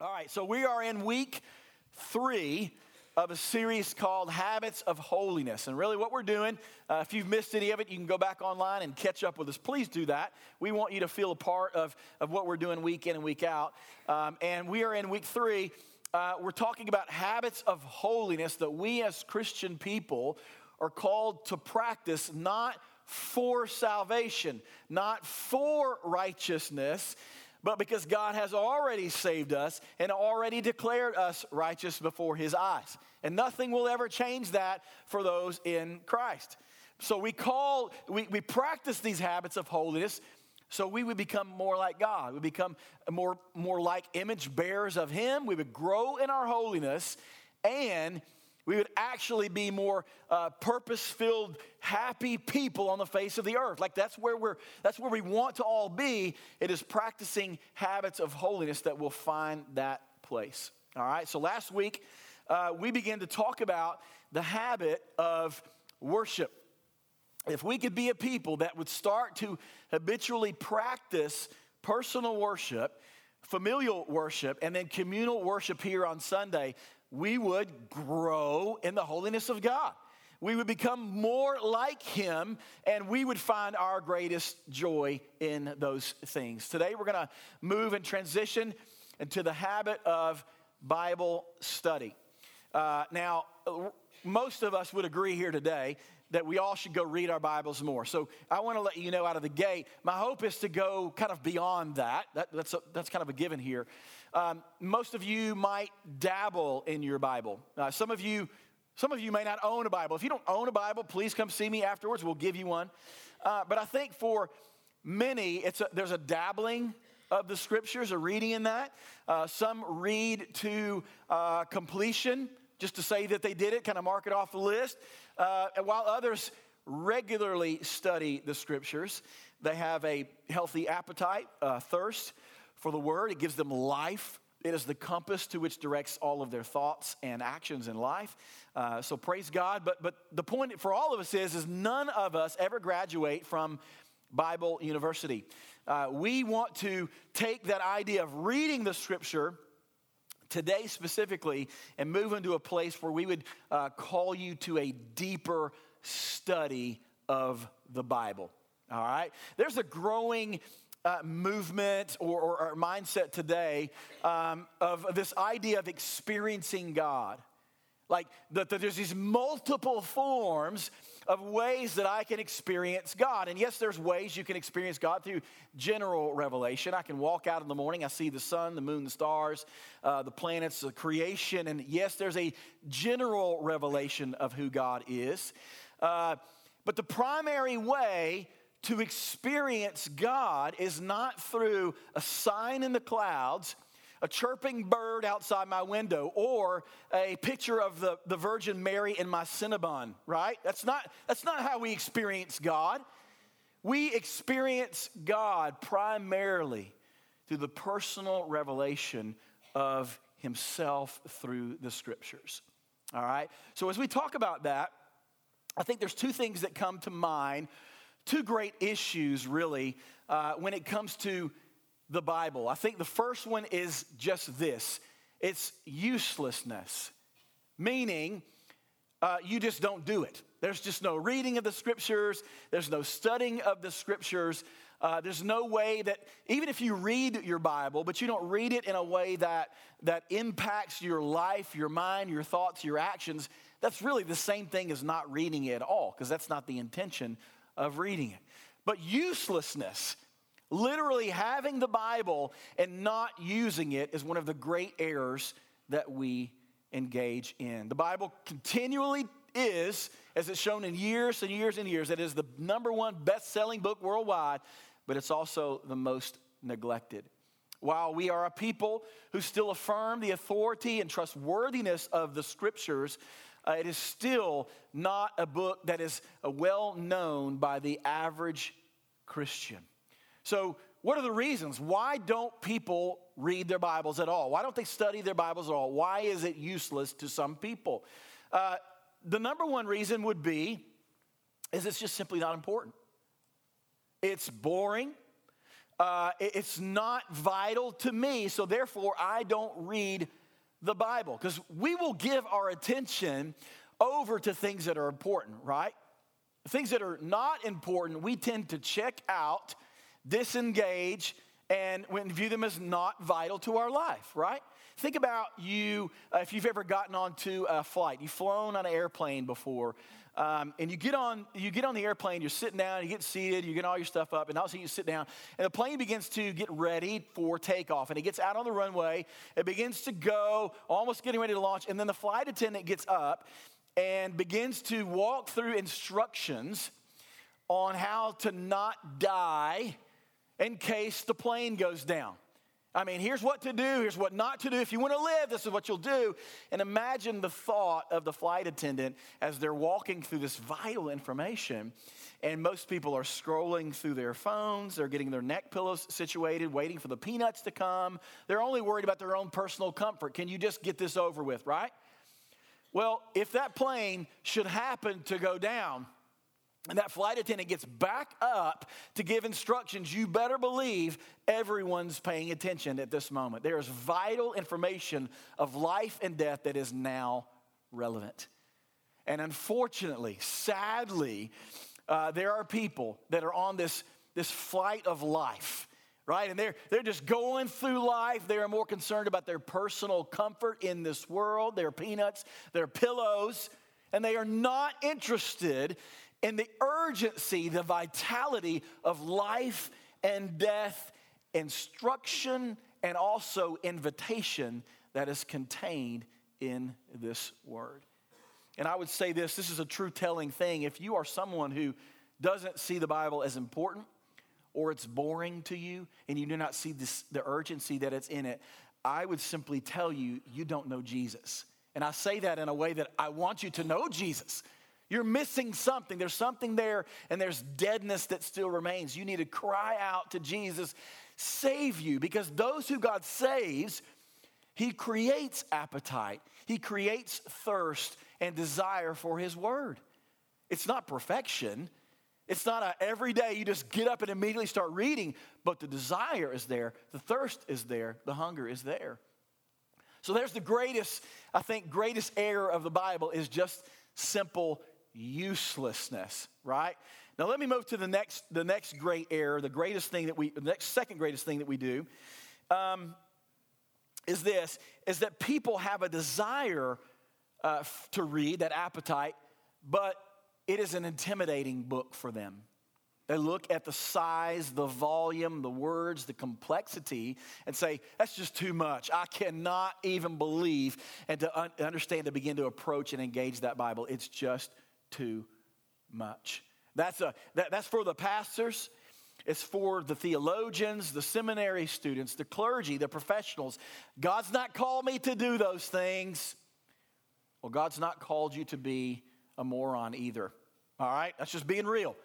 All right, so we are in week three of a series called Habits of Holiness. And really, what we're doing, uh, if you've missed any of it, you can go back online and catch up with us. Please do that. We want you to feel a part of, of what we're doing week in and week out. Um, and we are in week three. Uh, we're talking about habits of holiness that we as Christian people are called to practice, not for salvation, not for righteousness but because God has already saved us and already declared us righteous before His eyes. And nothing will ever change that for those in Christ. So we call, we, we practice these habits of holiness so we would become more like God. We become more, more like image bearers of Him. We would grow in our holiness and we would actually be more uh, purpose-filled, happy people on the face of the earth. Like that's where we're that's where we want to all be. It is practicing habits of holiness that will find that place. All right. So last week uh, we began to talk about the habit of worship. If we could be a people that would start to habitually practice personal worship, familial worship, and then communal worship here on Sunday, we would grow in the holiness of God. We would become more like Him, and we would find our greatest joy in those things. Today, we're going to move and transition into the habit of Bible study. Uh, now, most of us would agree here today that we all should go read our Bibles more. So I want to let you know out of the gate, my hope is to go kind of beyond that. that that's, a, that's kind of a given here. Um, most of you might dabble in your Bible. Uh, some of you, some of you may not own a Bible. If you don't own a Bible, please come see me afterwards. We'll give you one. Uh, but I think for many, it's a, there's a dabbling of the scriptures, a reading in that. Uh, some read to uh, completion, just to say that they did it, kind of mark it off the list. Uh, while others regularly study the scriptures, they have a healthy appetite, uh, thirst for the word. It gives them life. It is the compass to which directs all of their thoughts and actions in life. Uh, so praise God. But but the point for all of us is is none of us ever graduate from Bible University. Uh, we want to take that idea of reading the Scripture today specifically and move into a place where we would uh, call you to a deeper study of the Bible. All right? There's a growing uh, movement or, or, or, mindset today um, of this idea of experiencing God. Like that, that there's these multiple forms of ways that I can experience God. And yes, there's ways you can experience God through general revelation. I can walk out in the morning, I see the sun, the moon, the stars, uh, the planets, the creation. And yes, there's a general revelation of who God is. Uh, but the primary way to experience God is not through a sign in the clouds, a chirping bird outside my window, or a picture of the, the Virgin Mary in my Cinnabon, right? That's not, that's not how we experience God. We experience God primarily through the personal revelation of Himself through the Scriptures. All right? So, as we talk about that, I think there's two things that come to mind two great issues, really, uh, when it comes to the Bible. I think the first one is just this it's uselessness, meaning uh, you just don't do it. There's just no reading of the scriptures, there's no studying of the scriptures. Uh, there's no way that, even if you read your Bible, but you don't read it in a way that, that impacts your life, your mind, your thoughts, your actions, that's really the same thing as not reading it at all, because that's not the intention of reading it. But uselessness, literally having the Bible and not using it, is one of the great errors that we engage in. The Bible continually is, as it's shown in years and years and years, it is the number one best selling book worldwide, but it's also the most neglected. While we are a people who still affirm the authority and trustworthiness of the scriptures, uh, it is still not a book that is uh, well known by the average Christian. So, what are the reasons? Why don't people read their Bibles at all? Why don't they study their Bibles at all? Why is it useless to some people? Uh, the number one reason would be is it's just simply not important. It's boring. uh, it's not vital to me, so therefore I don't read the Bible. Because we will give our attention over to things that are important, right? Things that are not important, we tend to check out, disengage, and view them as not vital to our life, right? Think about you, uh, if you've ever gotten onto a flight, you've flown on an airplane before, um, and you get on you get on the airplane, you're sitting down, you get seated, you get all your stuff up, and all of a sudden you sit down, and the plane begins to get ready for takeoff, and it gets out on the runway, it begins to go, almost getting ready to launch, and then the flight attendant gets up and begins to walk through instructions on how to not die in case the plane goes down. I mean, here's what to do, here's what not to do. If you want to live, this is what you'll do. And imagine the thought of the flight attendant as they're walking through this vital information. And most people are scrolling through their phones, they're getting their neck pillows situated, waiting for the peanuts to come. They're only worried about their own personal comfort. Can you just get this over with, right? Well, if that plane should happen to go down, and that flight attendant gets back up to give instructions, you better believe everyone's paying attention at this moment. There is vital information of life and death that is now relevant. And unfortunately, sadly, uh, there are people that are on this, this flight of life right? And they're, they're just going through life. They are more concerned about their personal comfort in this world, their peanuts, their pillows, and they are not interested in the urgency, the vitality of life and death, instruction, and also invitation that is contained in this word. And I would say this this is a true telling thing. If you are someone who doesn't see the Bible as important, or it's boring to you, and you do not see this, the urgency that it's in it, I would simply tell you, you don't know Jesus. And I say that in a way that I want you to know Jesus. You're missing something. There's something there, and there's deadness that still remains. You need to cry out to Jesus, save you, because those who God saves, He creates appetite, He creates thirst and desire for His word. It's not perfection. It's not a every day you just get up and immediately start reading, but the desire is there, the thirst is there, the hunger is there. So there's the greatest, I think, greatest error of the Bible is just simple uselessness, right? Now let me move to the next, the next great error, the greatest thing that we, the next second greatest thing that we do, um, is this: is that people have a desire uh, to read, that appetite, but it is an intimidating book for them. They look at the size, the volume, the words, the complexity, and say, that's just too much. I cannot even believe and to un- understand, to begin to approach and engage that Bible. It's just too much. That's, a, that, that's for the pastors. It's for the theologians, the seminary students, the clergy, the professionals. God's not called me to do those things. Well, God's not called you to be a moron either. All right? That's just being real.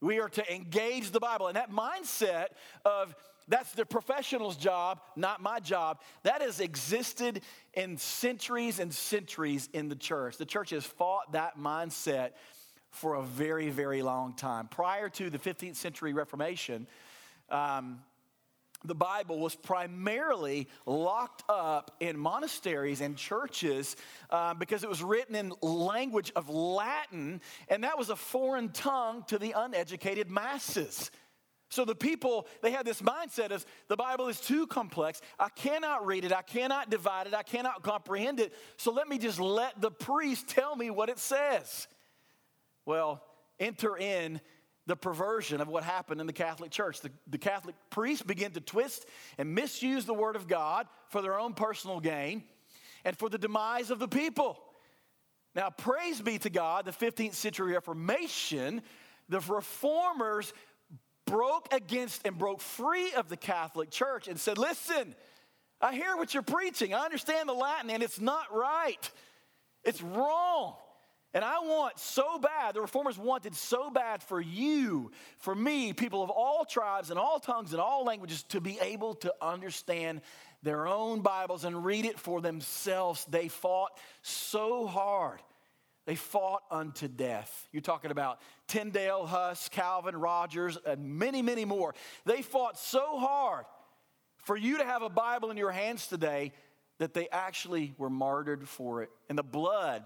We are to engage the Bible. And that mindset of that's the professional's job, not my job, that has existed in centuries and centuries in the church. The church has fought that mindset for a very, very long time. Prior to the 15th century Reformation, um, the Bible was primarily locked up in monasteries and churches uh, because it was written in language of Latin, and that was a foreign tongue to the uneducated masses. So the people, they had this mindset of the Bible is too complex. I cannot read it. I cannot divide it. I cannot comprehend it. So let me just let the priest tell me what it says. Well, enter in the perversion of what happened in the Catholic Church. The, the Catholic priests began to twist and misuse the Word of God for their own personal gain and for the demise of the people. Now, praise be to God, the 15th century Reformation, the reformers broke against and broke free of the Catholic Church and said, Listen, I hear what you're preaching. I understand the Latin, and it's not right. It's wrong. And I want so bad, the reformers wanted so bad for you, for me, people of all tribes and all tongues and all languages to be able to understand their own Bibles and read it for themselves. They fought so hard They fought unto death. You're talking about Tyndale, Huss, Calvin, Rogers, and many, many more. They fought so hard for you to have a Bible in your hands today that they actually were martyred for it. And the blood,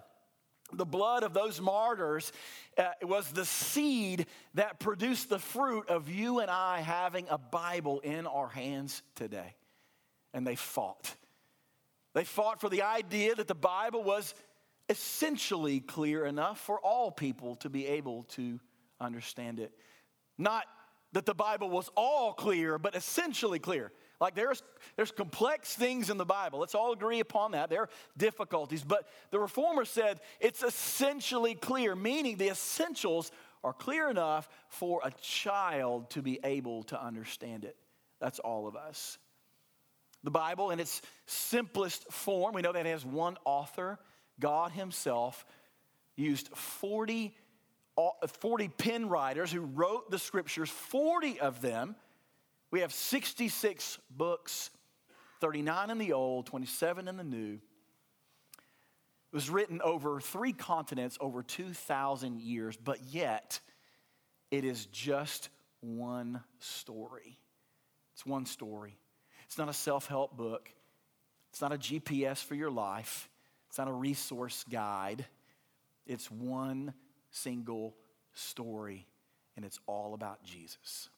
the blood of those martyrs uh, was the seed that produced the fruit of you and I having a Bible in our hands today. And they fought. They fought for the idea that the Bible was essentially clear enough for all people to be able to understand it. Not that the Bible was all clear, but essentially clear. Like there's, there's complex things in the Bible. Let's all agree upon that. There are difficulties. But the reformer said it's essentially clear, meaning the essentials are clear enough for a child to be able to understand it. That's all of us. The Bible, in its simplest form, we know that it has one author God Himself used 40, 40 pen writers who wrote the scriptures, 40 of them. We have 66 books, 39 in the Old, 27 in the New. It was written over three continents over 2,000 years, but yet it is just one story. It's one story. It's not a self help book, it's not a GPS for your life. It's not a resource guide, it's one single story, and it's all about Jesus.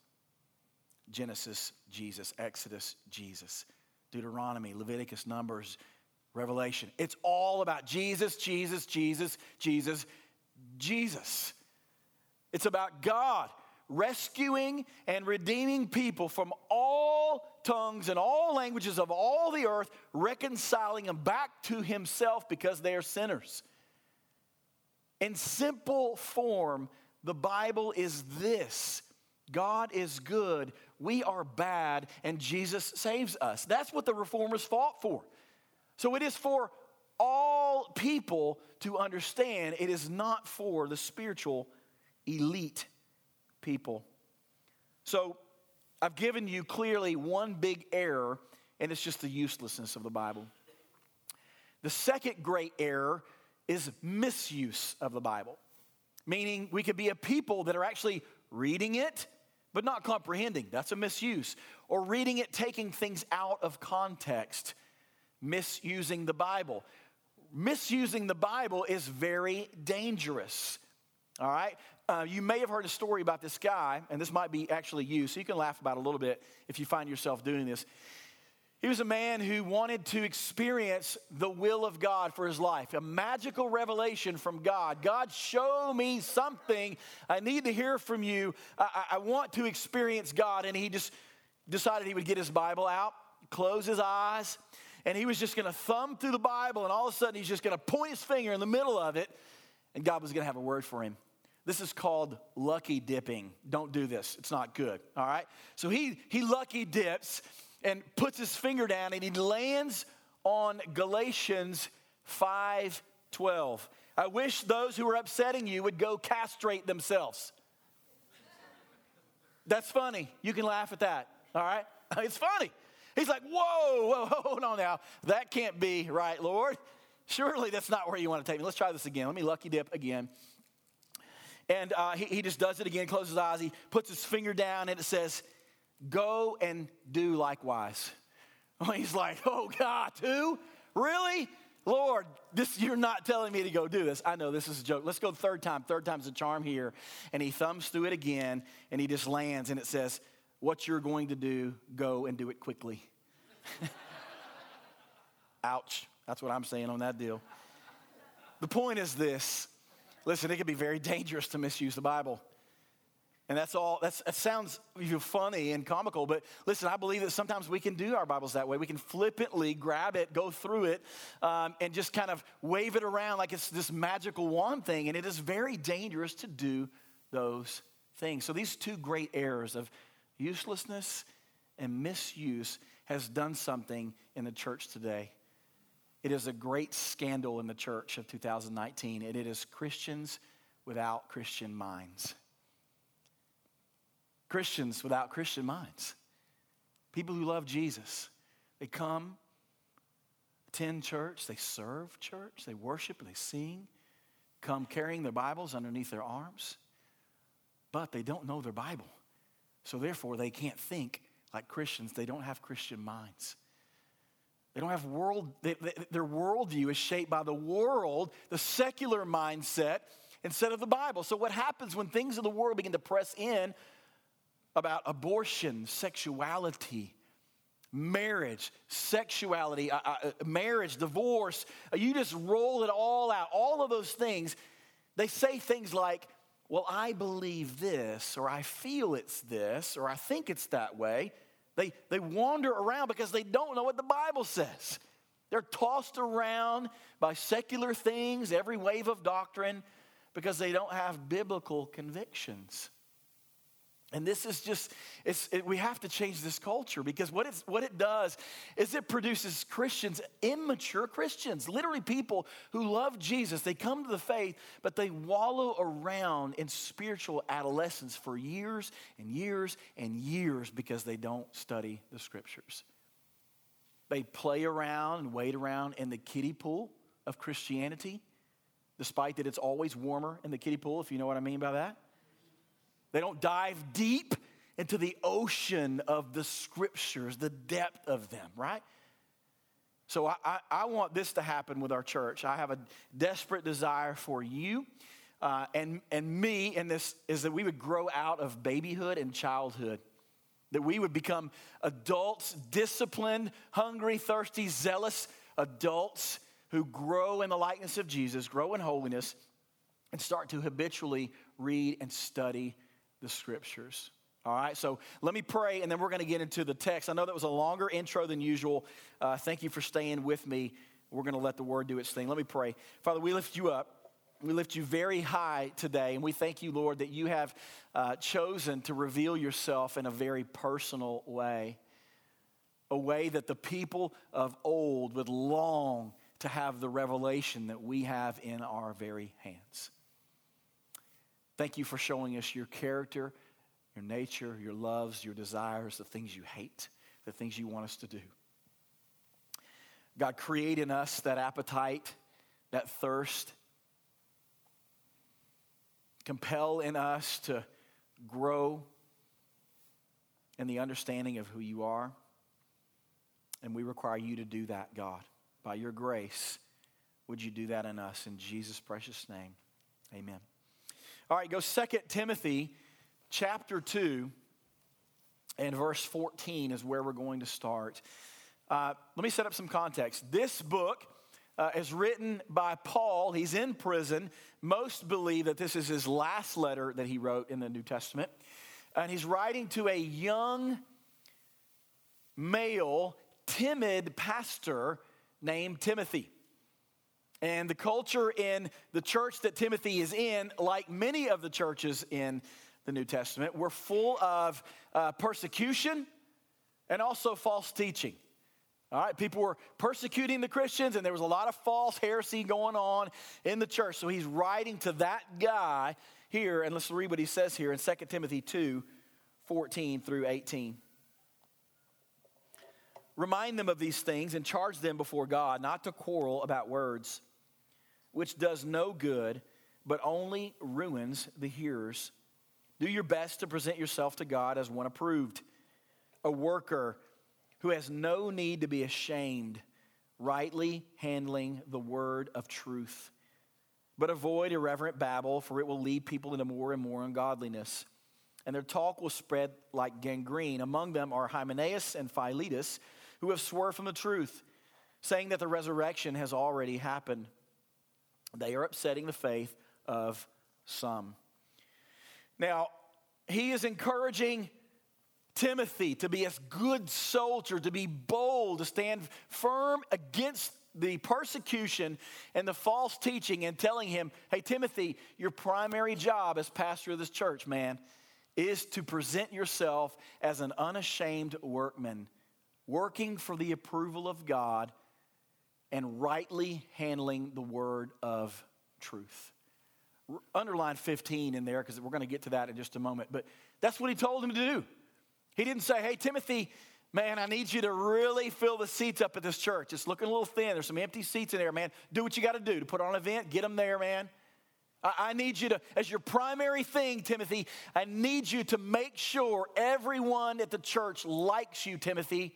Genesis, Jesus. Exodus, Jesus. Deuteronomy, Leviticus, Numbers, Revelation. It's all about Jesus, Jesus, Jesus, Jesus, Jesus. It's about God rescuing and redeeming people from all tongues and all languages of all the earth, reconciling them back to himself because they are sinners. In simple form, the Bible is this God is good, we are bad, and Jesus saves us. That's what the reformers fought for. So it is for all people to understand, it is not for the spiritual elite people. So I've given you clearly one big error, and it's just the uselessness of the Bible. The second great error is misuse of the Bible, meaning we could be a people that are actually reading it, but not comprehending. That's a misuse. Or reading it, taking things out of context, misusing the Bible. Misusing the Bible is very dangerous. All right? Uh, you may have heard a story about this guy, and this might be actually you, so you can laugh about a little bit if you find yourself doing this. He was a man who wanted to experience the will of God for his life, a magical revelation from God. God, show me something. I need to hear from you. I, I want to experience God. And he just decided he would get his Bible out, close his eyes, and he was just going to thumb through the Bible, and all of a sudden he's just going to point his finger in the middle of it, and God was going to have a word for him. This is called lucky dipping. Don't do this. It's not good. All right? So he he lucky dips and puts his finger down and he lands on Galatians 5:12. I wish those who are upsetting you would go castrate themselves. That's funny. You can laugh at that. All right? It's funny. He's like, whoa, whoa, hold on now. That can't be right, Lord. Surely that's not where you want to take me. Let's try this again. Let me lucky dip again. And uh, he, he just does it again, closes his eyes, he puts his finger down, and it says, Go and do likewise. he's like, Oh, God, who? Really? Lord, this you're not telling me to go do this. I know this is a joke. Let's go third time. Third time's a charm here. And he thumbs through it again and he just lands and it says, What you're going to do, go and do it quickly. Ouch. That's what I'm saying on that deal. The point is this Listen, it can be very dangerous to misuse the Bible. And that's all, that's, that sounds funny and comical, but listen, I believe that sometimes we can do our Bibles that way. We can flippantly grab it, go through it, um, and just kind of wave it around like it's this magical wand thing. And it is very dangerous to do those things. So these two great errors of uselessness and misuse has done something in the church today. It is a great scandal in the church of 2019, and it is Christians without Christian minds. Christians without Christian minds. People who love Jesus. They come, attend church, they serve church, they worship, they sing, come carrying their Bibles underneath their arms, but they don't know their Bible. So therefore, they can't think like Christians. They don't have Christian minds. They don't have world, they, they, their worldview is shaped by the world, the secular mindset, instead of the Bible. So, what happens when things in the world begin to press in about abortion, sexuality, marriage, sexuality, uh, uh, marriage, divorce, uh, you just roll it all out, all of those things, they say things like, well, I believe this, or I feel it's this, or I think it's that way. They, they wander around because they don't know what the Bible says. They're tossed around by secular things, every wave of doctrine, because they don't have biblical convictions. And this is just, it, we have to change this culture because what, it's, what it does is it produces Christians, immature Christians, literally people who love Jesus. They come to the faith, but they wallow around in spiritual adolescence for years and years and years because they don't study the scriptures. They play around and wade around in the kiddie pool of Christianity, despite that it's always warmer in the kiddie pool, if you know what I mean by that. They don't dive deep into the ocean of the scriptures, the depth of them, right? So I, I, I want this to happen with our church. I have a desperate desire for you uh, and, and me, and this is that we would grow out of babyhood and childhood. That we would become adults, disciplined, hungry, thirsty, zealous adults who grow in the likeness of Jesus, grow in holiness, and start to habitually read and study the scriptures. All right, so let me pray and then we're going to get into the text. I know that was a longer intro than usual. Uh, thank you for staying with me. We're going to let the word do its thing. Let me pray. Father, we lift you up. We lift you very high today, and we thank you, Lord, that you have uh, chosen to reveal yourself in a very personal way, a way that the people of old would long to have the revelation that we have in our very hands. Thank you for showing us your character, your nature, your loves, your desires, the things you hate, the things you want us to do. God, create in us that appetite, that thirst. Compel in us to grow in the understanding of who you are. And we require you to do that, God. By your grace, would you do that in us? In Jesus' precious name, amen. All right, go Second Timothy chapter 2 and verse 14 is where we're going to start. Uh, let me set up some context. This book uh, is written by Paul. He's in prison. Most believe that this is his last letter that he wrote in the New Testament. And he's writing to a young male, timid pastor named Timothy. And the culture in the church that Timothy is in, like many of the churches in the New Testament, were full of uh, persecution and also false teaching. All right, people were persecuting the Christians, and there was a lot of false heresy going on in the church. So he's writing to that guy here, and let's read what he says here in 2 Timothy 2 14 through 18. Remind them of these things and charge them before God not to quarrel about words which does no good, but only ruins the hearers. Do your best to present yourself to God as one approved, a worker who has no need to be ashamed, rightly handling the word of truth. But avoid irreverent babble, for it will lead people into more and more ungodliness. And their talk will spread like gangrene. Among them are Hymenaeus and Philetus, who have swerved from the truth, saying that the resurrection has already happened. They are upsetting the faith of some. Now, he is encouraging Timothy to be a good soldier, to be bold, to stand firm against the persecution and the false teaching, and telling him, hey, Timothy, your primary job as pastor of this church, man, is to present yourself as an unashamed workman, working for the approval of God and rightly handling the word of truth. Underline 15 in there because we're going to get to that in just a moment. But that's what he told him to do. He didn't say, hey, Timothy, man, I need you to really fill the seats up at this church. It's looking a little thin. There's some empty seats in there, man. Do what you got to do to put on an event, get them there, man. I need you to, as your primary thing, Timothy, I need you to make sure everyone at the church likes you, Timothy.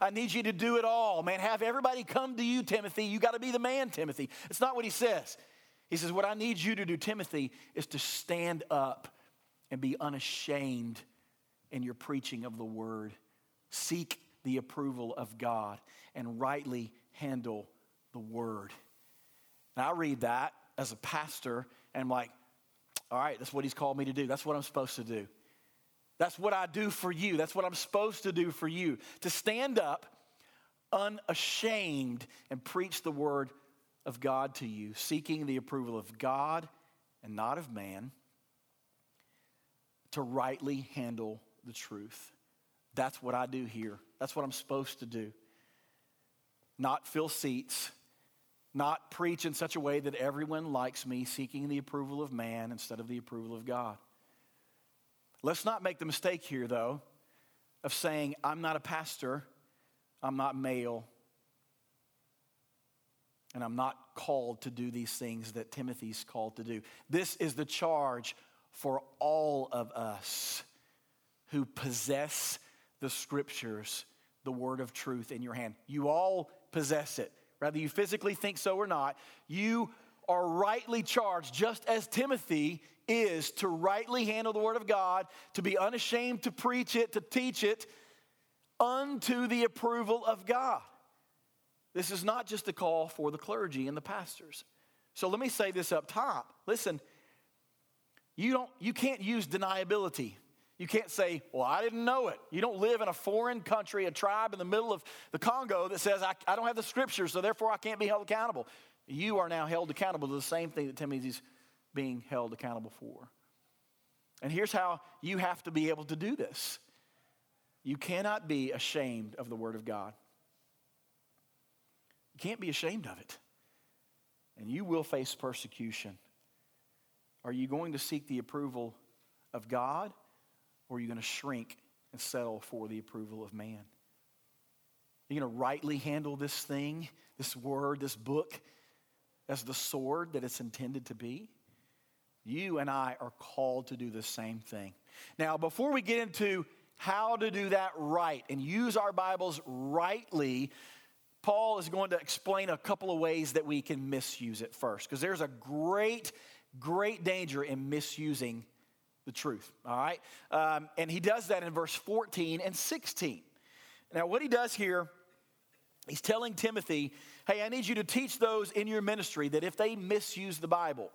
I need you to do it all, man. Have everybody come to you, Timothy. You got to be the man, Timothy. It's not what he says. He says, What I need you to do, Timothy, is to stand up and be unashamed in your preaching of the word. Seek the approval of God and rightly handle the word. And I read that as a pastor and I'm like, all right, that's what he's called me to do. That's what I'm supposed to do. That's what I do for you. That's what I'm supposed to do for you. To stand up unashamed and preach the word of God to you, seeking the approval of God and not of man, to rightly handle the truth. That's what I do here. That's what I'm supposed to do. Not fill seats, not preach in such a way that everyone likes me, seeking the approval of man instead of the approval of God. Let's not make the mistake here, though, of saying, I'm not a pastor, I'm not male, and I'm not called to do these things that Timothy's called to do. This is the charge for all of us who possess the scriptures, the word of truth in your hand. You all possess it, whether you physically think so or not. You are rightly charged, just as Timothy is, to rightly handle the word of God, to be unashamed to preach it, to teach it unto the approval of God. This is not just a call for the clergy and the pastors. So let me say this up top. Listen, you, don't, you can't use deniability. You can't say, Well, I didn't know it. You don't live in a foreign country, a tribe in the middle of the Congo that says, I, I don't have the scriptures, so therefore I can't be held accountable. You are now held accountable to the same thing that Timothy's being held accountable for. And here's how you have to be able to do this you cannot be ashamed of the Word of God. You can't be ashamed of it. And you will face persecution. Are you going to seek the approval of God or are you going to shrink and settle for the approval of man? Are you going to rightly handle this thing, this word, this book, as the sword that it's intended to be? You and I are called to do the same thing. Now, before we get into how to do that right and use our Bibles rightly, Paul is going to explain a couple of ways that we can misuse it first, because there's a great, great danger in misusing the truth, all right? Um, and he does that in verse 14 and 16. Now, what he does here, he's telling Timothy, hey, I need you to teach those in your ministry that if they misuse the Bible,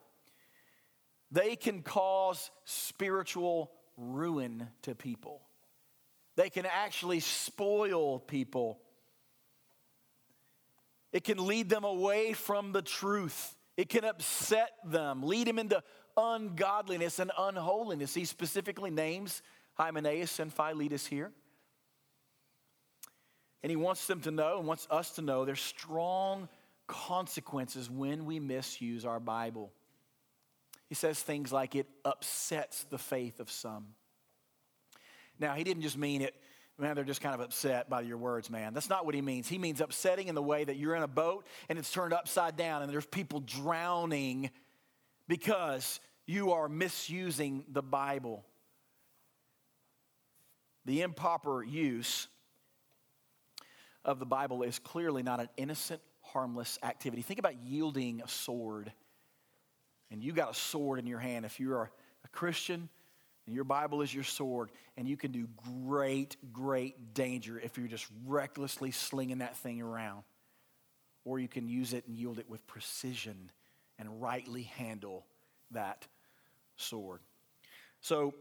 they can cause spiritual ruin to people. They can actually spoil people it can lead them away from the truth. It can upset them, lead them into ungodliness and unholiness. He specifically names Hymenaeus and Philetus here. And he wants them to know and wants us to know there's strong consequences when we misuse our Bible. He says things like it upsets the faith of some. Now, he didn't just mean it man, they're just kind of upset by your words, man. That's not what he means. He means upsetting in the way that you're in a boat and it's turned upside down and there's people drowning because you are misusing the Bible. The improper use of the Bible is clearly not an innocent, harmless activity. Think about yielding a sword. And you got a sword in your hand. If you're a, a Christian, and your Bible is your sword, and you can do great, great danger if you're just recklessly slinging that thing around. Or you can use it and yield it with precision and rightly handle that sword. So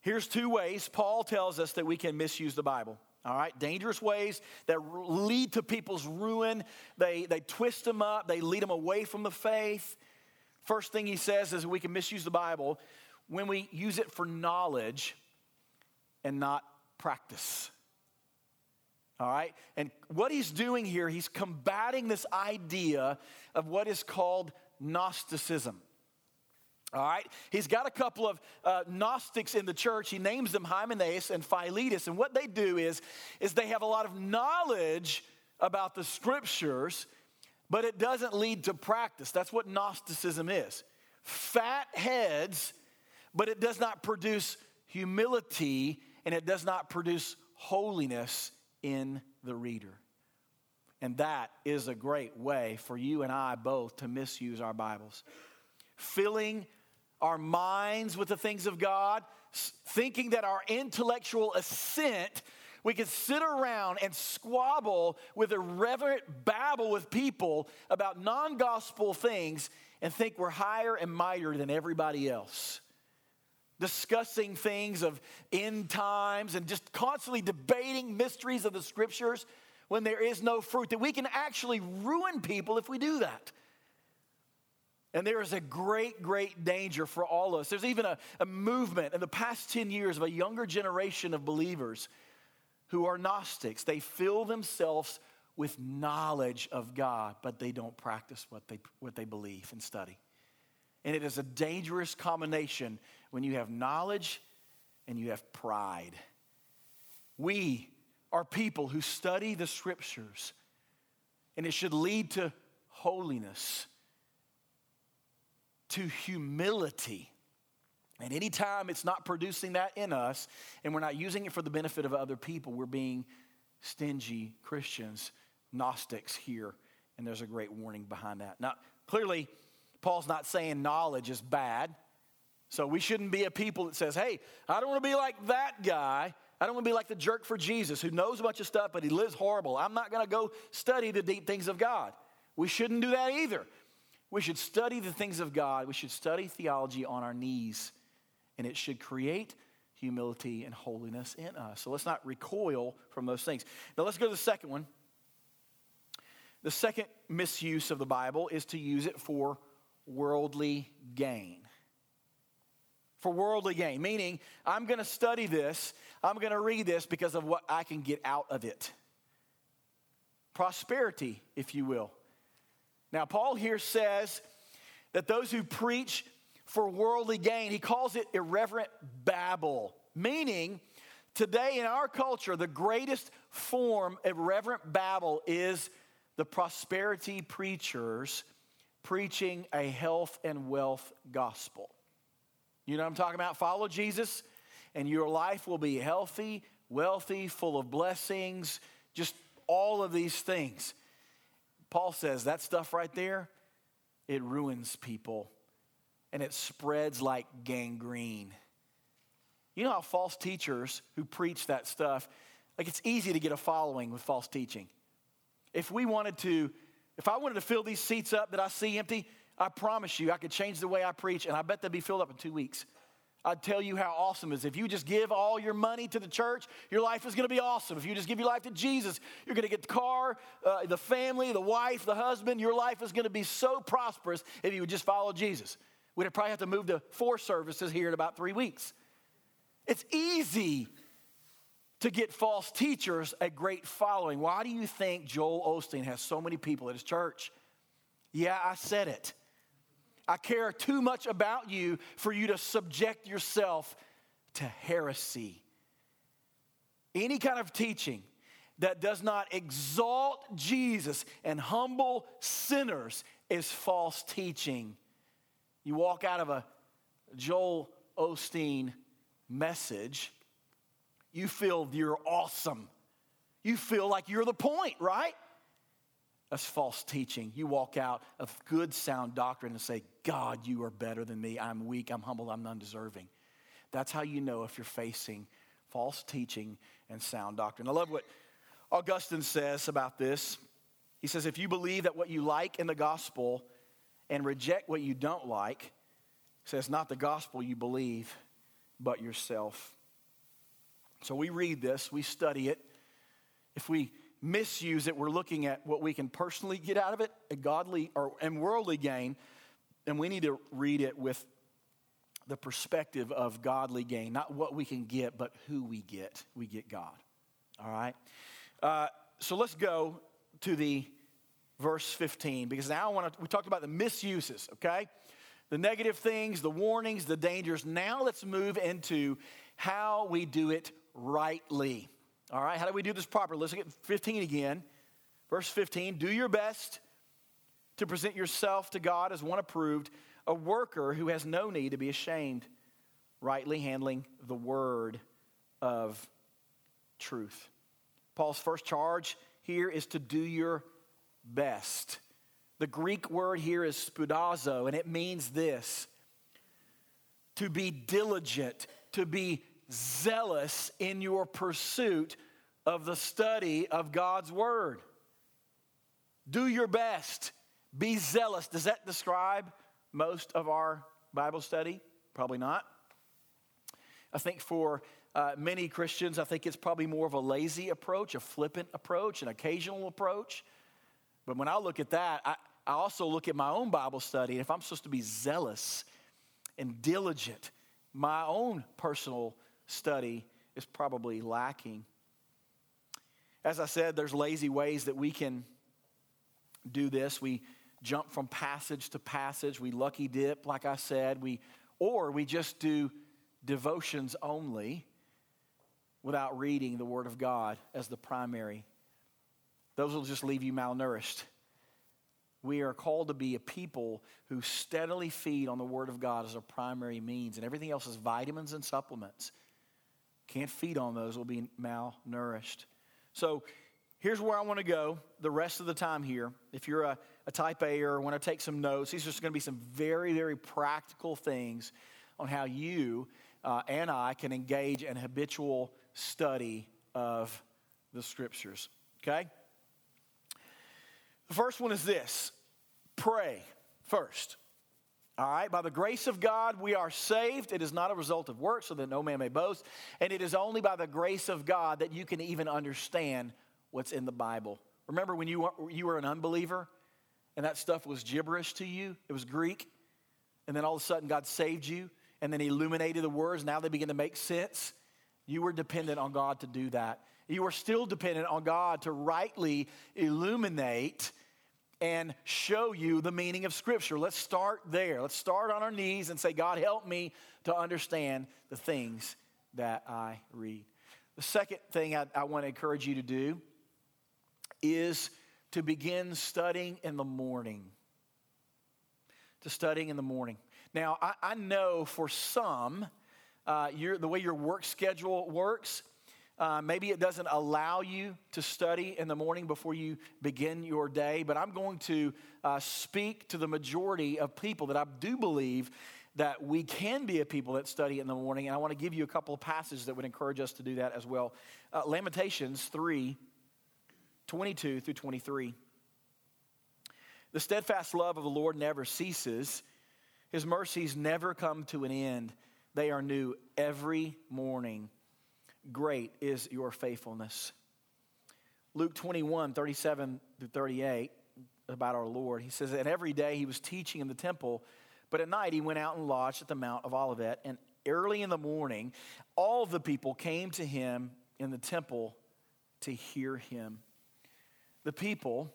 here's two ways Paul tells us that we can misuse the Bible. All right, dangerous ways that lead to people's ruin. They, they twist them up, they lead them away from the faith. First thing he says is we can misuse the Bible when we use it for knowledge and not practice. All right? And what he's doing here, he's combating this idea of what is called Gnosticism. All right? He's got a couple of uh, Gnostics in the church. He names them Hymenaeus and Philetus. And what they do is, is they have a lot of knowledge about the scriptures, but it doesn't lead to practice. That's what Gnosticism is. fat heads, but it does not produce humility and it does not produce holiness in the reader. And that is a great way for you and I both to misuse our Bibles. Filling our minds with the things of God, thinking that our intellectual assent, we can sit around and squabble with irreverent babble with people about non gospel things and think we're higher and mightier than everybody else. Discussing things of end times and just constantly debating mysteries of the scriptures when there is no fruit, that we can actually ruin people if we do that. And there is a great, great danger for all of us. There's even a, a movement in the past 10 years of a younger generation of believers who are Gnostics. They fill themselves with knowledge of God, but they don't practice what they, what they believe and study. And it is a dangerous combination when you have knowledge and you have pride. We are people who study the scriptures, and it should lead to holiness to humility. And anytime it's not producing that in us and we're not using it for the benefit of other people, we're being stingy Christians, Gnostics here. And there's a great warning behind that. Now, clearly, Paul's not saying knowledge is bad. So we shouldn't be a people that says, hey, I don't want to be like that guy. I don't want to be like the jerk for Jesus who knows a bunch of stuff, but he lives horrible. I'm not going to go study the deep things of God. We shouldn't do that either. We should study the things of God. We should study theology on our knees, and it should create humility and holiness in us. So let's not recoil from those things. Now let's go to the second one. The second misuse of the Bible is to use it for worldly gain. For worldly gain, meaning I'm going to study this, I'm going to read this because of what I can get out of it. Prosperity, if you will. Now, Paul here says that those who preach for worldly gain, he calls it irreverent babble, meaning today in our culture, the greatest form of irreverent babble is the prosperity preachers preaching a health and wealth gospel. You know what I'm talking about? Follow Jesus, and your life will be healthy, wealthy, full of blessings, just all of these things. Paul says that stuff right there, it ruins people and it spreads like gangrene. You know how false teachers who preach that stuff, like it's easy to get a following with false teaching. If we wanted to, if I wanted to fill these seats up that I see empty, I promise you I could change the way I preach and I bet they'd be filled up in two weeks. I'd tell you how awesome is. If you just give all your money to the church, your life is going to be awesome. If you just give your life to Jesus, you're going to get the car, uh, the family, the wife, the husband. Your life is going to be so prosperous if you would just follow Jesus. We'd probably have to move to four services here in about three weeks. It's easy to get false teachers a great following. Why do you think Joel Osteen has so many people at his church? Yeah, I said it. I care too much about you for you to subject yourself to heresy. Any kind of teaching that does not exalt Jesus and humble sinners is false teaching. You walk out of a Joel Osteen message, you feel you're awesome. You feel like you're the point, right? That's false teaching. You walk out of good, sound doctrine and say, God, you are better than me. I'm weak, I'm humble, I'm undeserving. That's how you know if you're facing false teaching and sound doctrine. I love what Augustine says about this. He says, if you believe that what you like in the gospel and reject what you don't like, says not the gospel you believe, but yourself. So we read this, we study it. If we misuse it, we're looking at what we can personally get out of it, a godly or and worldly gain, and we need to read it with the perspective of godly gain, not what we can get, but who we get. We get God. All right. Uh, so let's go to the verse 15 because now I want to. We talked about the misuses. Okay, the negative things, the warnings, the dangers. Now let's move into how we do it rightly. All right, how do we do this properly? Let's look at 15 again. Verse 15 Do your best to present yourself to God as one approved, a worker who has no need to be ashamed, rightly handling the word of truth. Paul's first charge here is to do your best. The Greek word here is spoudazo, and it means this to be diligent, to be zealous in your pursuit of the study of God's Word. Do your best. Be zealous. Does that describe most of our Bible study? Probably not. I think for uh, many Christians, I think it's probably more of a lazy approach, a flippant approach, an occasional approach. But when I look at that, I, I also look at my own Bible study. And if I'm supposed to be zealous and diligent, my own personal study is probably lacking. As I said, there's lazy ways that we can do this. We jump from passage to passage. We lucky dip, like I said. We, or we just do devotions only without reading the Word of God as the primary. Those will just leave you malnourished. We are called to be a people who steadily feed on the Word of God as our primary means, and everything else is vitamins and supplements. Can't feed on those, we'll be malnourished. So here's where I want to go the rest of the time here. If you're a, a type A or want to take some notes, these are just going to be some very, very practical things on how you uh, and I can engage in habitual study of the scriptures. Okay? The first one is this pray first. All right, by the grace of God, we are saved. It is not a result of works, so that no man may boast. And it is only by the grace of God that you can even understand what's in the Bible. Remember when you were, you were an unbeliever and that stuff was gibberish to you? It was Greek. And then all of a sudden, God saved you and then He illuminated the words. Now they begin to make sense. You were dependent on God to do that. You are still dependent on God to rightly illuminate and show you the meaning of Scripture. Let's start there. Let's start on our knees and say, God, help me to understand the things that I read. The second thing I, I want to encourage you to do is to begin studying in the morning. To studying in the morning. Now, I, I know for some, uh, the way your work schedule works, uh, maybe it doesn't allow you to study in the morning before you begin your day, but I'm going to uh, speak to the majority of people that I do believe that we can be a people that study in the morning. And I want to give you a couple of passages that would encourage us to do that as well. Uh, Lamentations 3 22 through 23. The steadfast love of the Lord never ceases, His mercies never come to an end. They are new every morning. Great is your faithfulness. Luke 21, 37 through 38, about our Lord, he says, And every day he was teaching in the temple, but at night he went out and lodged at the Mount of Olivet. And early in the morning, all the people came to him in the temple to hear him. The people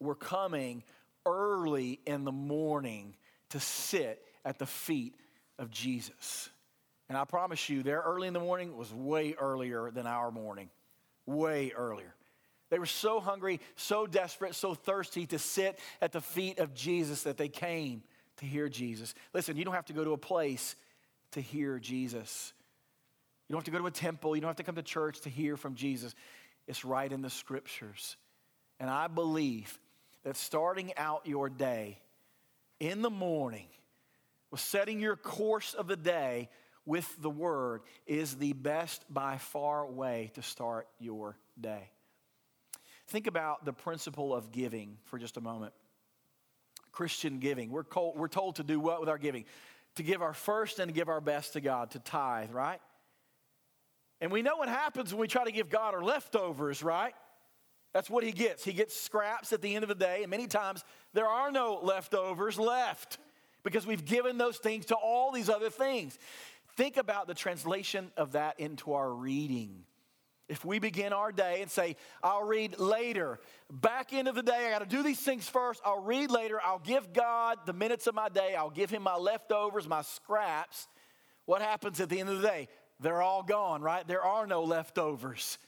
were coming early in the morning to sit at the feet of Jesus. And I promise you, their early in the morning was way earlier than our morning, way earlier. They were so hungry, so desperate, so thirsty to sit at the feet of Jesus that they came to hear Jesus. Listen, you don't have to go to a place to hear Jesus. You don't have to go to a temple. You don't have to come to church to hear from Jesus. It's right in the scriptures. And I believe that starting out your day in the morning, with setting your course of the day with the word, is the best by far way to start your day. Think about the principle of giving for just a moment. Christian giving. We're, told, we're told to do what with our giving? To give our first and to give our best to God, to tithe, right? And we know what happens when we try to give God our leftovers, right? That's what he gets. He gets scraps at the end of the day, and many times there are no leftovers left because we've given those things to all these other things. Think about the translation of that into our reading. If we begin our day and say, I'll read later, back end of the day, I got to do these things first, I'll read later, I'll give God the minutes of my day, I'll give Him my leftovers, my scraps. What happens at the end of the day? They're all gone, right? There are no leftovers.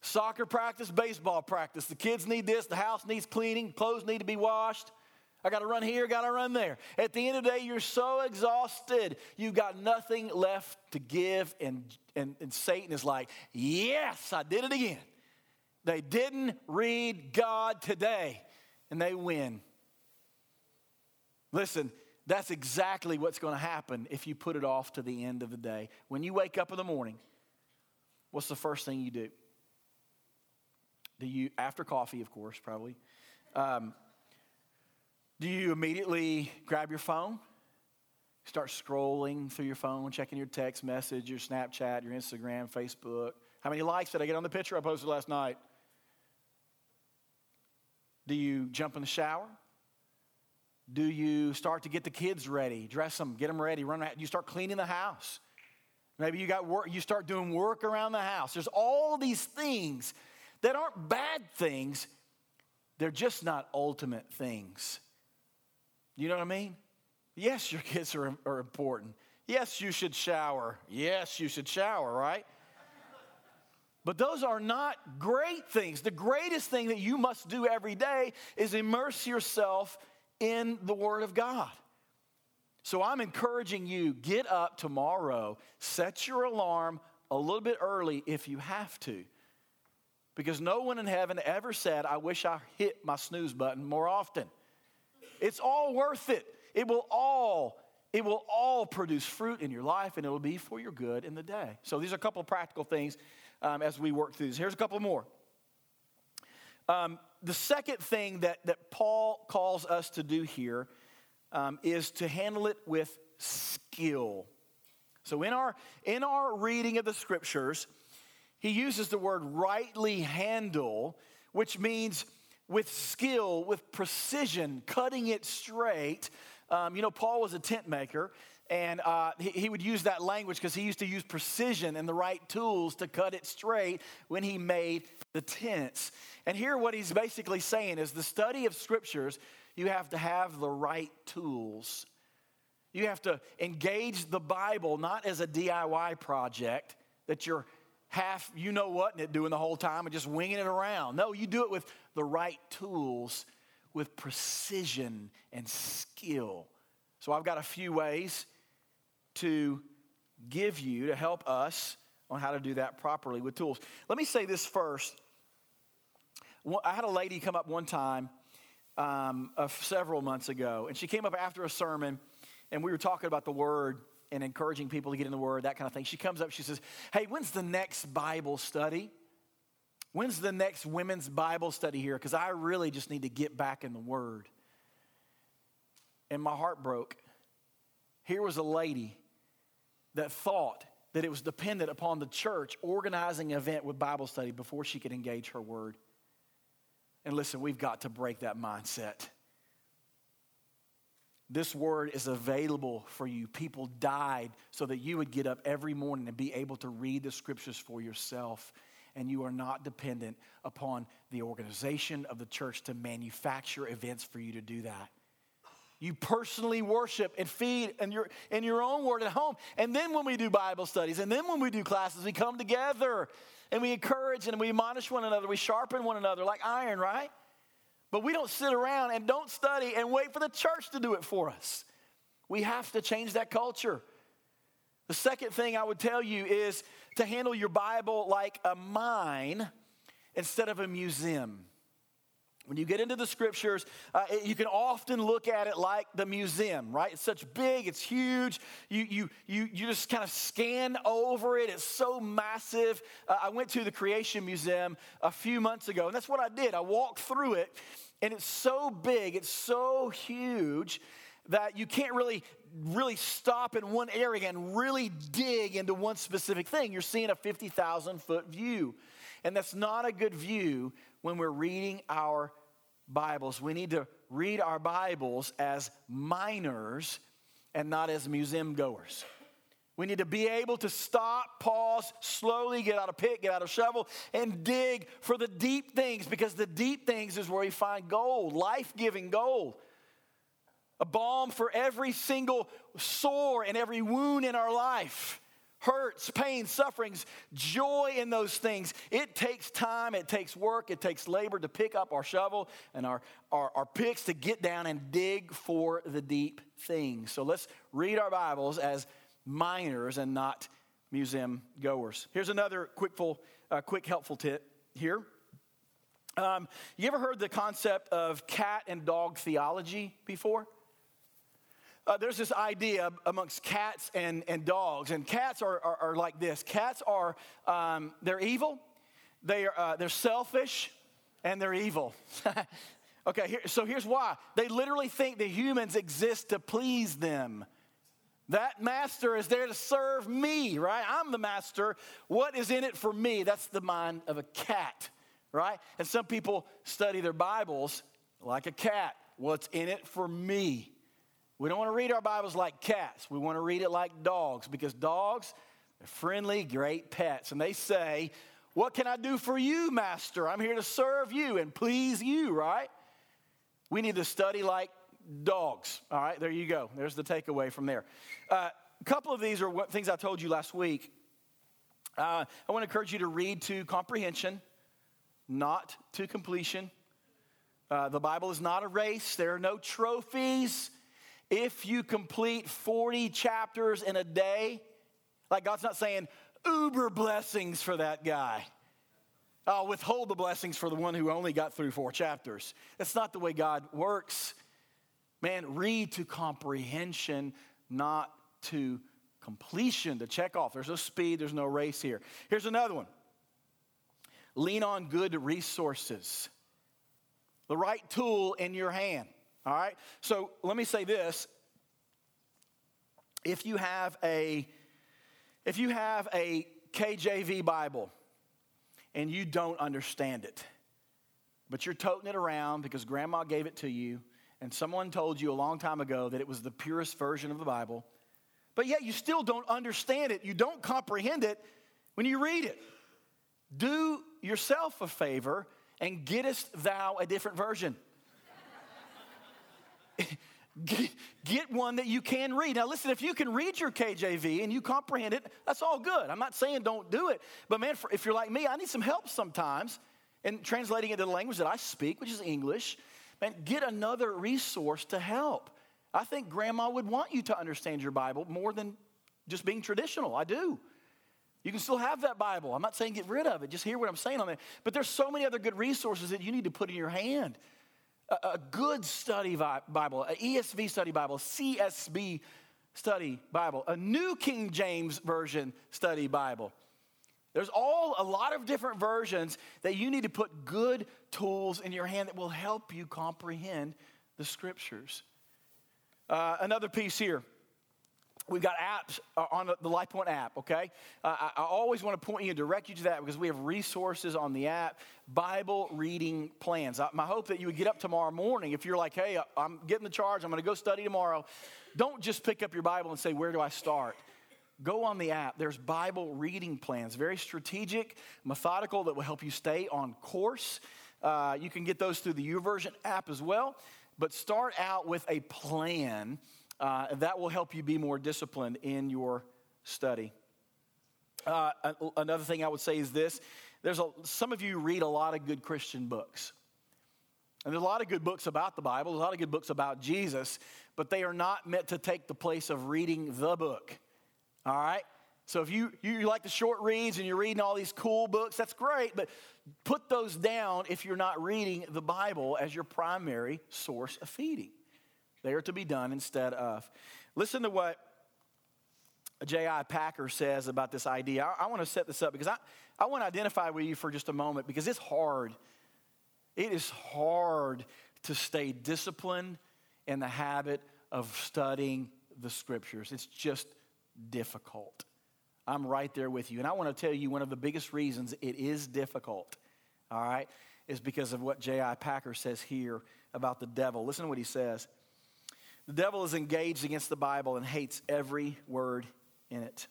Soccer practice, baseball practice. The kids need this, the house needs cleaning, clothes need to be washed. I got to run here, got to run there. At the end of the day, you're so exhausted, you've got nothing left to give. And, and, and Satan is like, Yes, I did it again. They didn't read God today, and they win. Listen, that's exactly what's going to happen if you put it off to the end of the day. When you wake up in the morning, what's the first thing you do? Do you, after coffee, of course, probably, um, do you immediately grab your phone? Start scrolling through your phone, checking your text message, your Snapchat, your Instagram, Facebook. How many likes did I get on the picture I posted last night? Do you jump in the shower? Do you start to get the kids ready, dress them, get them ready, run around? You start cleaning the house. Maybe you got work, you start doing work around the house. There's all these things that aren't bad things, they're just not ultimate things. You know what I mean? Yes, your kids are, are important. Yes, you should shower. Yes, you should shower, right? But those are not great things. The greatest thing that you must do every day is immerse yourself in the Word of God. So I'm encouraging you get up tomorrow, set your alarm a little bit early if you have to. Because no one in heaven ever said, I wish I hit my snooze button more often. It's all worth it. It will all it will all produce fruit in your life and it'll be for your good in the day. So these are a couple of practical things um, as we work through this. Here's a couple more. Um, the second thing that, that Paul calls us to do here um, is to handle it with skill. So in our in our reading of the scriptures, he uses the word rightly handle, which means with skill, with precision, cutting it straight. Um, you know, Paul was a tent maker, and uh, he, he, would use that language because he used to use precision and the right tools to cut it straight when he made the tents. And here, what he's basically saying is the study of scriptures, you have to have the right tools. You have to engage the Bible not as a DIY project that you're half you know what and it doing the whole time and just winging it around. No, you do it with the right tools, with precision and skill. So I've got a few ways to give you to help us on how to do that properly with tools. Let me say this first. I had a lady come up one time um, several months ago, and she came up after a sermon, and we were talking about the word and encouraging people to get in the Word, that kind of thing. She comes up, she says, Hey, when's the next Bible study? When's the next women's Bible study here? Because I really just need to get back in the Word. And my heart broke. Here was a lady that thought that it was dependent upon the church organizing an event with Bible study before she could engage her Word. And listen, we've got to break that mindset. This word is available for you. People died so that you would get up every morning and be able to read the scriptures for yourself. And you are not dependent upon the organization of the church to manufacture events for you to do that. You personally worship and feed in your, in your own word at home. And then when we do Bible studies, and then when we do classes, we come together and we encourage and we admonish one another. We sharpen one another like iron, right? But we don't sit around and don't study and wait for the church to do it for us. We have to change that culture. The second thing I would tell you is to handle your Bible like a mine instead of a museum. When you get into the scriptures, uh, you can often look at it like the museum, right? It's such big, it's huge. You, you, you, you just kind of scan over it. It's so massive. Uh, I went to the Creation Museum a few months ago, and that's what I did. I walked through it, and it's so big, it's so huge that you can't really really stop in one area and really dig into one specific thing. You're seeing a 50,000 foot view. And that's not a good view when we're reading our Bibles. We need to read our Bibles as miners and not as museum goers. We need to be able to stop, pause, slowly get out a pick, get out a shovel, and dig for the deep things because the deep things is where we find gold, life giving gold. A balm for every single sore and every wound in our life. Hurts, pain, sufferings, joy in those things. It takes time, it takes work, it takes labor to pick up our shovel and our, our, our picks to get down and dig for the deep things. So let's read our Bibles as miners and not museum goers. Here's another quick, full, uh, quick helpful tip here. Um, you ever heard the concept of cat and dog theology before? Uh, there's this idea amongst cats and, and dogs, and cats are, are, are like this. Cats are, um, they're evil, they are, uh, they're selfish, and they're evil. okay, here, so here's why. They literally think that humans exist to please them. That master is there to serve me, right? I'm the master. What is in it for me? That's the mind of a cat, right? And some people study their Bibles like a cat. What's in it for me? We don't want to read our Bibles like cats. We want to read it like dogs because dogs are friendly, great pets. And they say, What can I do for you, Master? I'm here to serve you and please you, right? We need to study like dogs. All right, there you go. There's the takeaway from there. Uh, a couple of these are what, things I told you last week. Uh, I want to encourage you to read to comprehension, not to completion. Uh, the Bible is not a race, there are no trophies if you complete 40 chapters in a day, like God's not saying, uber blessings for that guy. I'll withhold the blessings for the one who only got through four chapters. That's not the way God works. Man, read to comprehension, not to completion, to check off. There's no speed, there's no race here. Here's another one lean on good resources, the right tool in your hand. All right? So let me say this. If you have a if you have a KJV Bible and you don't understand it, but you're toting it around because grandma gave it to you and someone told you a long time ago that it was the purest version of the Bible, but yet you still don't understand it, you don't comprehend it when you read it. Do yourself a favor and gettest thou a different version. get one that you can read. Now, listen, if you can read your KJV and you comprehend it, that's all good. I'm not saying don't do it. But man, if you're like me, I need some help sometimes in translating it to the language that I speak, which is English. Man, get another resource to help. I think grandma would want you to understand your Bible more than just being traditional. I do. You can still have that Bible. I'm not saying get rid of it. Just hear what I'm saying on it. But there's so many other good resources that you need to put in your hand a, good study Bible, an ESV study Bible, CSB study Bible, a New King James Version study Bible. There's all a lot of different versions that you need to put good tools in your hand that will help you comprehend the scriptures. Uh, another piece here We've got apps uh, on the LifePoint app, okay? Uh, I, always want to point you and direct you to that because we have resources on the app, Bible reading plans. I, my hope that you would get up tomorrow morning if you're like, hey, I'm getting the charge, I'm going to go study tomorrow. Don't just pick up your Bible and say, where do I start? Go on the app. There's Bible reading plans, very strategic, methodical, that will help you stay on course. Uh, you can get those through the YouVersion app as well. But start out with a plan uh, that will help you be more disciplined in your study. Uh, another thing I would say is this there's a, some of you read a lot of good Christian books. And there's a lot of good books about the Bible, there's a lot of good books about Jesus, but they are not meant to take the place of reading the book. All right? So if you, you like the short reads and you're reading all these cool books, that's great, but put those down if you're not reading the Bible as your primary source of feeding. They are to be done instead of. Listen to what J.I. Packer says about this idea. I, I want to set this up because I, I want to identify with you for just a moment because it's hard. It is hard to stay disciplined in the habit of studying the scriptures. It's just difficult. I'm right there with you. And I want to tell you one of the biggest reasons it is difficult, all right, is because of what J.I. Packer says here about the devil. Listen to what he says. The devil is engaged against the Bible and hates every word in it.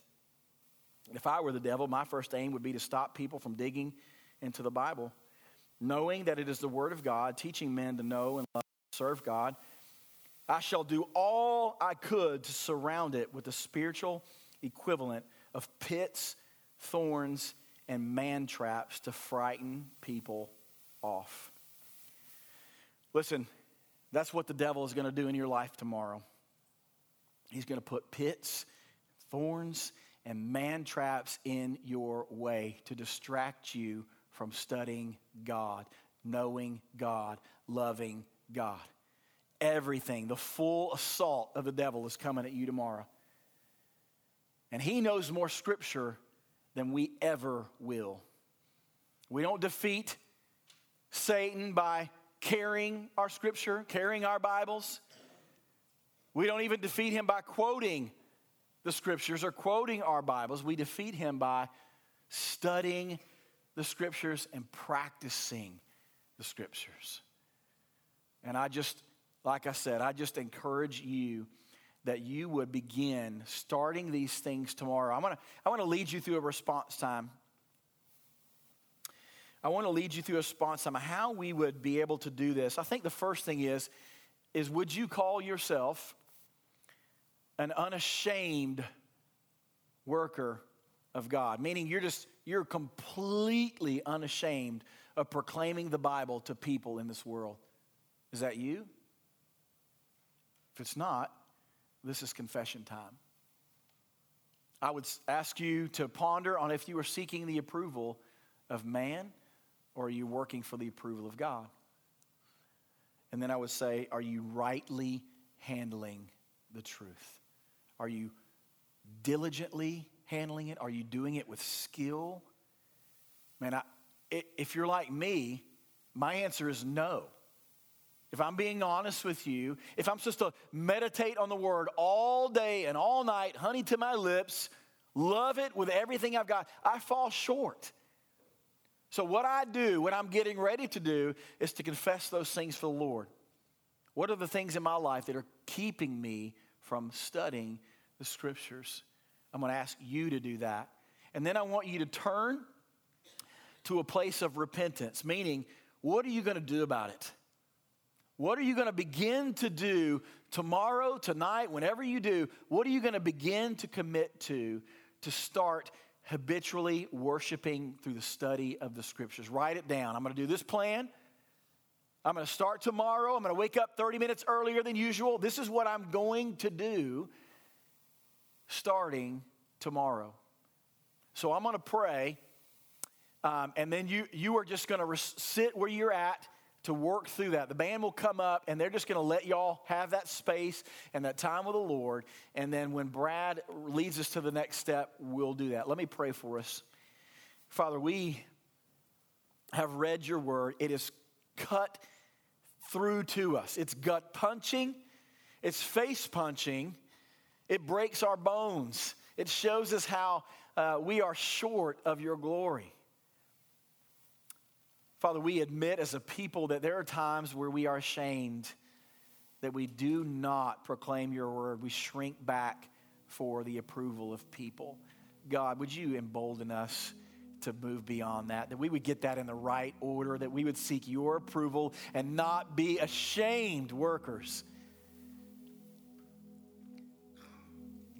If I were the devil, my first aim would be to stop people from digging into the Bible, knowing that it is the Word of God, teaching men to know and love and serve God. I shall do all I could to surround it with the spiritual equivalent of pits, thorns, and man traps to frighten people off. Listen, that's what the devil is going to do in your life tomorrow. He's going to put pits, thorns, and man traps in your way to distract you from studying God, knowing God, loving God. Everything, the full assault of the devil is coming at you tomorrow. And he knows more scripture than we ever will. We don't defeat Satan by carrying our scripture, carrying our Bibles. We don't even defeat him by quoting the scriptures or quoting our Bibles. We defeat him by studying the scriptures and practicing the scriptures. And I just, like I said, I just encourage you that you would begin starting these things tomorrow. I'm gonna, I want to lead you through a response time. I want to lead you through a response on how we would be able to do this. I think the first thing is, is would you call yourself an unashamed worker of God? Meaning you're just, you're completely unashamed of proclaiming the Bible to people in this world. Is that you? If it's not, this is confession time. I would ask you to ponder on if you are seeking the approval of man or are you working for the approval of God? And then I would say, are you rightly handling the truth? Are you diligently handling it? Are you doing it with skill? Man, I, if you're like me, my answer is no. If I'm being honest with you, if I'm supposed to meditate on the word all day and all night, honey to my lips, love it with everything I've got, I fall short. So, what I do when I'm getting ready to do is to confess those things to the Lord. What are the things in my life that are keeping me from studying the scriptures? I'm going to ask you to do that. And then I want you to turn to a place of repentance, meaning, what are you going to do about it? What are you going to begin to do tomorrow, tonight, whenever you do? What are you going to begin to commit to to start habitually worshiping through the study of the scriptures? Write it down. I'm going to do this plan. I'm going to start tomorrow. I'm going to wake up 30 minutes earlier than usual. This is what I'm going to do starting tomorrow. So I'm going to pray, um, and then you, you are just going to sit where you're at to work through that. The band will come up and they're just going to let y'all have that space and that time with the Lord. And then when Brad leads us to the next step, we'll do that. Let me pray for us. Father, we have read your word. It is cut through to us, it's gut punching, it's face punching, it breaks our bones, it shows us how uh, we are short of your glory. Father, we admit as a people that there are times where we are ashamed that we do not proclaim your word. We shrink back for the approval of people. God, would you embolden us to move beyond that, that we would get that in the right order, that we would seek your approval and not be ashamed workers.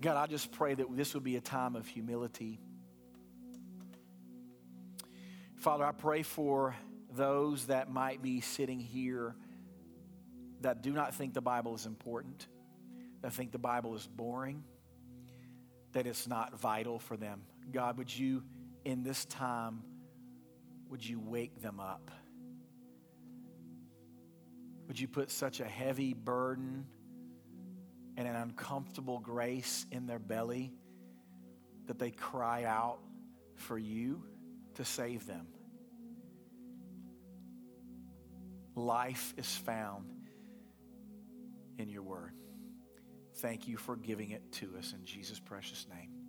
God, I just pray that this would be a time of humility. Father, I pray for those that might be sitting here that do not think the Bible is important, that think the Bible is boring, that it's not vital for them. God, would you, in this time, would you wake them up? Would you put such a heavy burden and an uncomfortable grace in their belly that they cry out for you to save them? Life is found in your word. Thank you for giving it to us in Jesus' precious name.